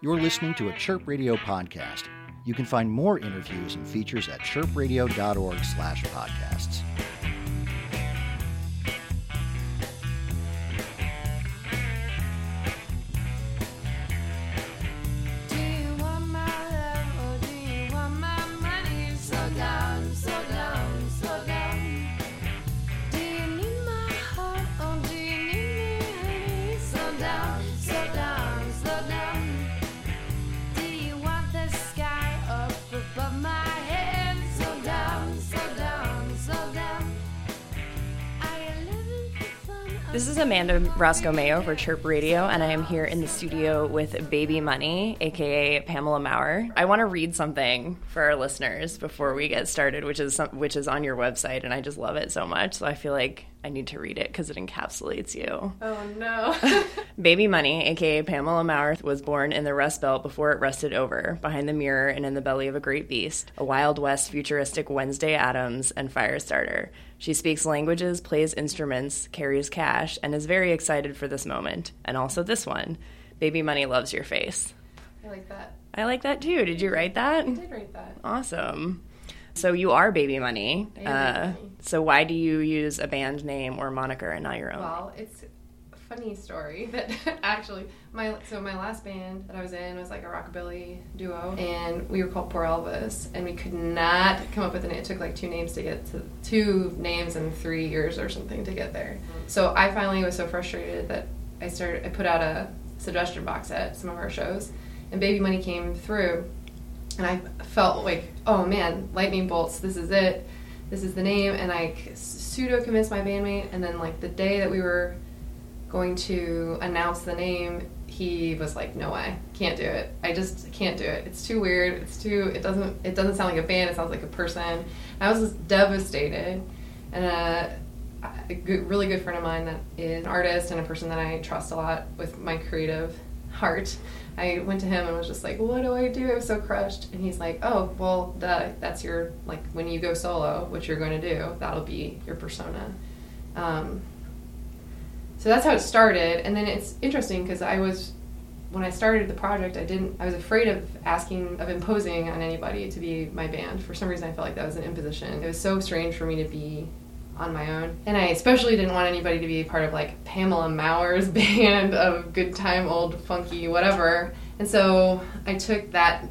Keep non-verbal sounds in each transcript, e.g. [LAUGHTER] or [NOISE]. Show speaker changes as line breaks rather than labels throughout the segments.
You're listening to a Chirp Radio podcast. You can find more interviews and features at chirpradio.org
This is Amanda Roscoe Mayo for Chirp Radio, and I am here in the studio with Baby Money, aka Pamela Maurer. I want to read something for our listeners before we get started, which is some, which is on your website, and I just love it so much. So I feel like I need to read it because it encapsulates you.
Oh no. [LAUGHS]
Baby Money, aka Pamela Maurer, was born in the Rust Belt before it rusted over, behind the mirror and in the belly of a great beast, a Wild West futuristic Wednesday Addams and Firestarter. She speaks languages, plays instruments, carries cash, and is very excited for this moment, and also this one. Baby Money loves your face.
I like that.
I like that too. Did you write that?
I did write that.
Awesome. So you are Baby Money. Uh,
Baby Money.
so why do you use a band name or moniker and not your own?
Well, it's a funny story [LAUGHS] that actually my so my last band that I was in was like a rockabilly duo, and we were called Poor Elvis, and we could not come up with a name. It took like two names to get to two names in three years or something to get there. So I finally was so frustrated that I started. I put out a suggestion box at some of our shows, and Baby Money came through, and I felt like, oh man, lightning bolts. This is it. This is the name, and I pseudo convinced my bandmate. And then like the day that we were going to announce the name, he was like, "No way, can't do it. I just can't do it. It's too weird. It's too. It doesn't. It doesn't sound like a band. It sounds like a person." I was just devastated, and uh, a good, really good friend of mine that is an artist and a person that I trust a lot with my creative heart. I went to him and was just like, "What do I do?" I was so crushed, and he's like, "Oh, well, the, that's your like when you go solo, what you're going to do. That'll be your persona." Um, so that's how it started, and then it's interesting because I was when I started the project, I didn't. I was afraid of asking, of imposing on anybody to be my band. For some reason, I felt like that was an imposition. It was so strange for me to be on my own, and I especially didn't want anybody to be part of like Pamela Maurer's [LAUGHS] band of good time, old funky, whatever. And so I took that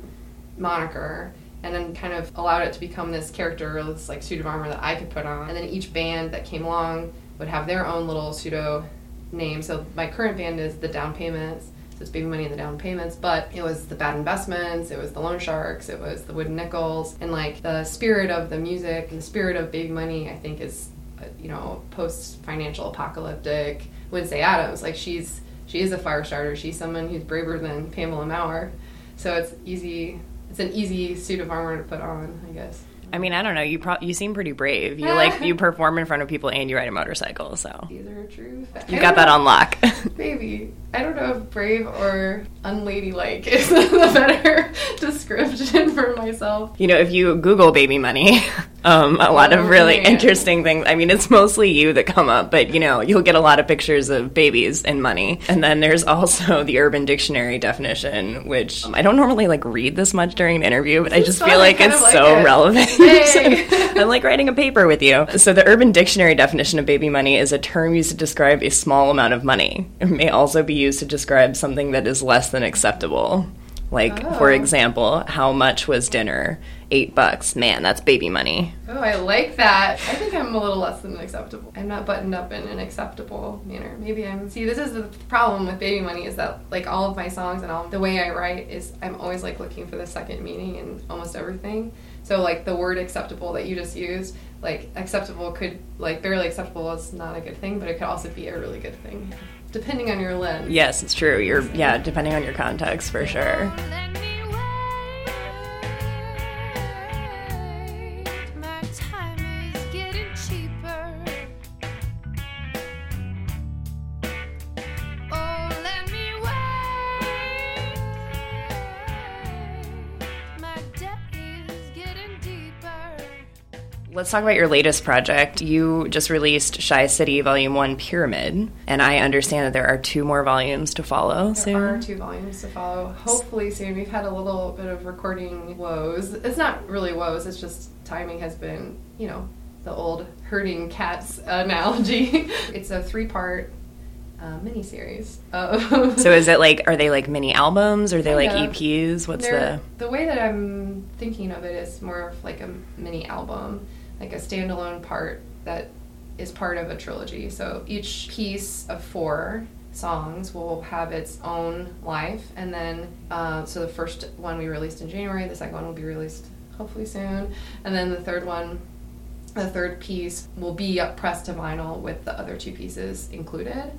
moniker and then kind of allowed it to become this character, this like suit of armor that I could put on. And then each band that came along would have their own little pseudo name. So my current band is the Down Payments. So it's Baby Money and the Down Payments, but it was the Bad Investments, it was the Loan Sharks, it was the Wooden Nickels, and like the spirit of the music and the spirit of Baby Money, I think is, Uh, you know, post financial apocalyptic Wednesday Addams. Like she's she is a fire starter. She's someone who's braver than Pamela Maurer. So it's easy. It's an easy suit of armor to put on, I guess.
I mean, I don't know. You pro- you seem pretty brave. You like you [LAUGHS] perform in front of people and you ride a motorcycle, so
These are true facts.
you got that on lock. [LAUGHS]
Maybe. I don't know if brave or unladylike [LAUGHS] is the better description for myself.
you know, if you Google baby money, um, a lot of
Oh,
really
man.
interesting things. I mean, it's mostly you that come up, but you know, you'll get a lot of pictures of babies and money. And then there's also [LAUGHS] the Urban Dictionary definition, which um, I don't normally like read this much during an interview, but I just feel like it's
like
so
it.
relevant. [LAUGHS] I'm like writing a paper with you. So the Urban Dictionary definition of baby money is a term used to describe a small amount of money. It may also be used to describe something that is less than acceptable. Like, for
Oh.
example, how much was dinner? Eight bucks. Man, that's baby money.
Oh, I like that. I think I'm a little less than acceptable. I'm not buttoned up in an acceptable manner. Maybe I'm. See, this is the problem with Baby Money is that like all of my songs and all the way I write is I'm always like looking for the second meaning in almost everything. So like the word acceptable that you just used, like acceptable could like barely acceptable is not a good thing, but it could also be a really good thing, depending on your lens.
Yes, it's true. You're, yeah, depending on your context, for sure. Let's talk about your latest project. You just released Shy City Volume 1 Pyramid, and I understand that there are two more volumes to follow
There
soon.
are two volumes to follow. Hopefully soon. We've had a little bit of recording woes. It's not really woes. It's just timing has been, you know, the old herding cats analogy. [LAUGHS] it's a three-part uh, mini-series. [LAUGHS]
So is it like, are they like mini albums? Are they like
of.
EPs? What's
They're-
the.
the way that I'm thinking of it is more of like a mini album, like a standalone part that is part of a trilogy. So each piece of four songs will have its own life, and then uh, so the first one we released in January, the second one will be released hopefully soon, and then the third one. The third piece will be pressed to vinyl with the other two pieces included.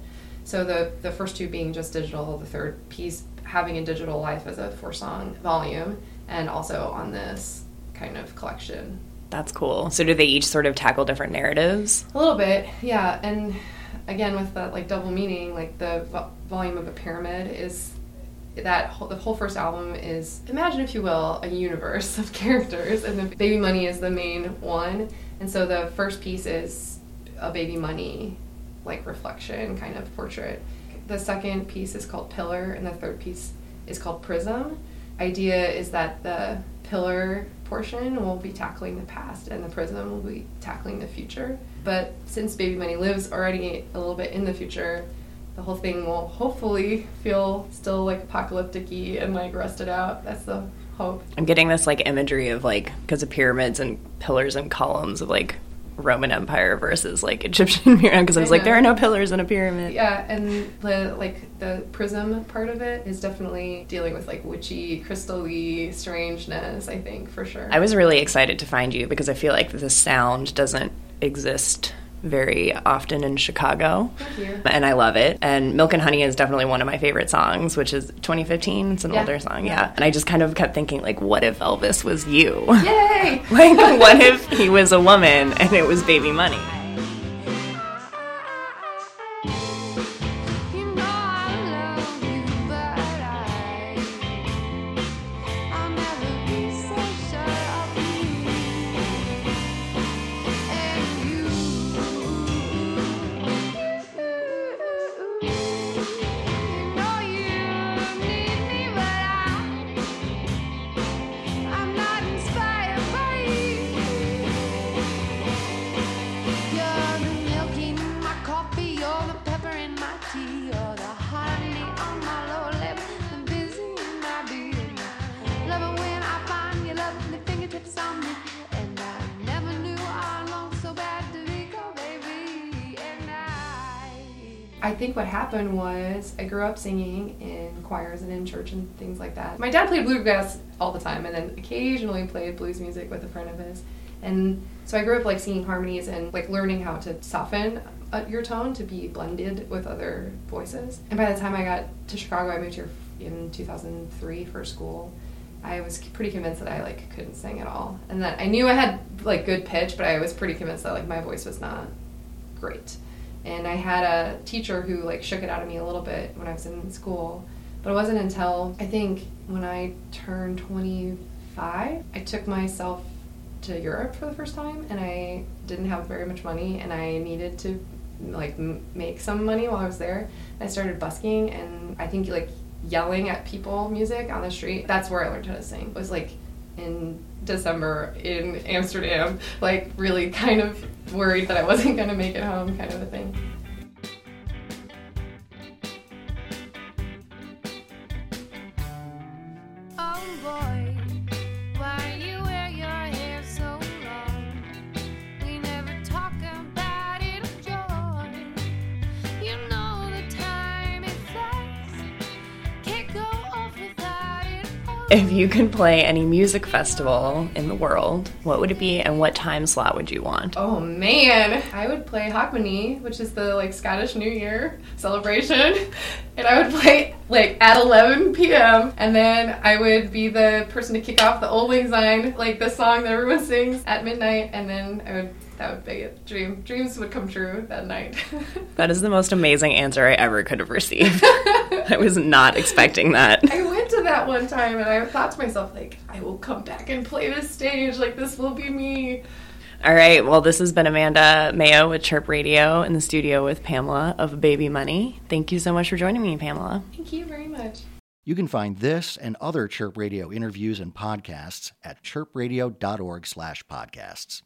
So the the first two being just digital, the third piece having a digital life as a four song volume, and also on this kind of collection.
That's cool. So do they each sort of tackle different narratives?
A little bit, yeah. And again, with that like double meaning, like the vo- volume of a pyramid is that whole, the whole first album is imagine if you will a universe of [LAUGHS] characters, and the Baby Money is the main one. And so the first piece is a Baby Money like reflection kind of portrait. The second piece is called Pillar, and the third piece is called Prism. Idea is that the pillar portion will be tackling the past, and the prism will be tackling the future. But since Baby Money lives already a little bit in the future, the whole thing will hopefully feel still like apocalyptic and like rusted out. That's the hope.
I'm getting this like imagery of like, because of pyramids and pillars and columns of like Roman Empire versus like Egyptian [LAUGHS] pyramid. Because I was
I
like, there are no pillars in a pyramid.
Yeah, and the like the prism part of it is definitely dealing with like witchy, crystally strangeness. I think for sure.
I was really excited to find you because I feel like the sound doesn't exist very often in Chicago. And I love it. And Milk and Honey is definitely one of my favorite songs, which is 2015. It's an
Yeah.
older song,
Yeah.
yeah. And I just kind of kept thinking, like, what if Elvis was you?
Yay! [LAUGHS]
like, what if he was a woman and it was baby money?
I
think what happened was I grew up singing in choirs and in church and things like that. My dad played bluegrass all the time and then occasionally played blues music with a friend of his. And so I grew up like singing harmonies and like learning how to soften your tone to be blended with other voices. And by the time I got to Chicago, I moved here in 2003 for school. I was pretty convinced that I like couldn't sing at all, and that I knew I had like good pitch, but I was pretty convinced that like my voice was not great. And I had a teacher who like shook it out of me a little bit when I was in school. But it wasn't until I think when I turned 25, I took myself to Europe for the first time and I didn't have very much money and I needed to like m- make some money while I was there. I started busking and I think like yelling at people music on the street. That's where I learned how to sing. It was like in December in Amsterdam, like really kind of worried that I wasn't going to make it home, kind of a thing.
If you could play any music festival in the world, what would it be and what time slot would you want?
Oh man, I would play Hogmanay, which is the like Scottish New Year celebration, and I would play like at 11 p.m. and then I would be the person to kick off the Auld Lang Syne, like the song that everyone sings at midnight, and then I would that would be a dream. Dreams would come true that night. [LAUGHS]
that is the most amazing answer I ever could have received. I was not expecting that.
I went to that one time and I thought to myself, like, I will come back and play this stage. Like, this will be me.
All right. Well, this has been Amanda Mayo with Chirp Radio in the studio with Pamela of Baby Money. Thank you so much for joining me, Pamela.
Thank you very much.
You can find this and other Chirp Radio interviews and podcasts at chirpradio.org/podcasts.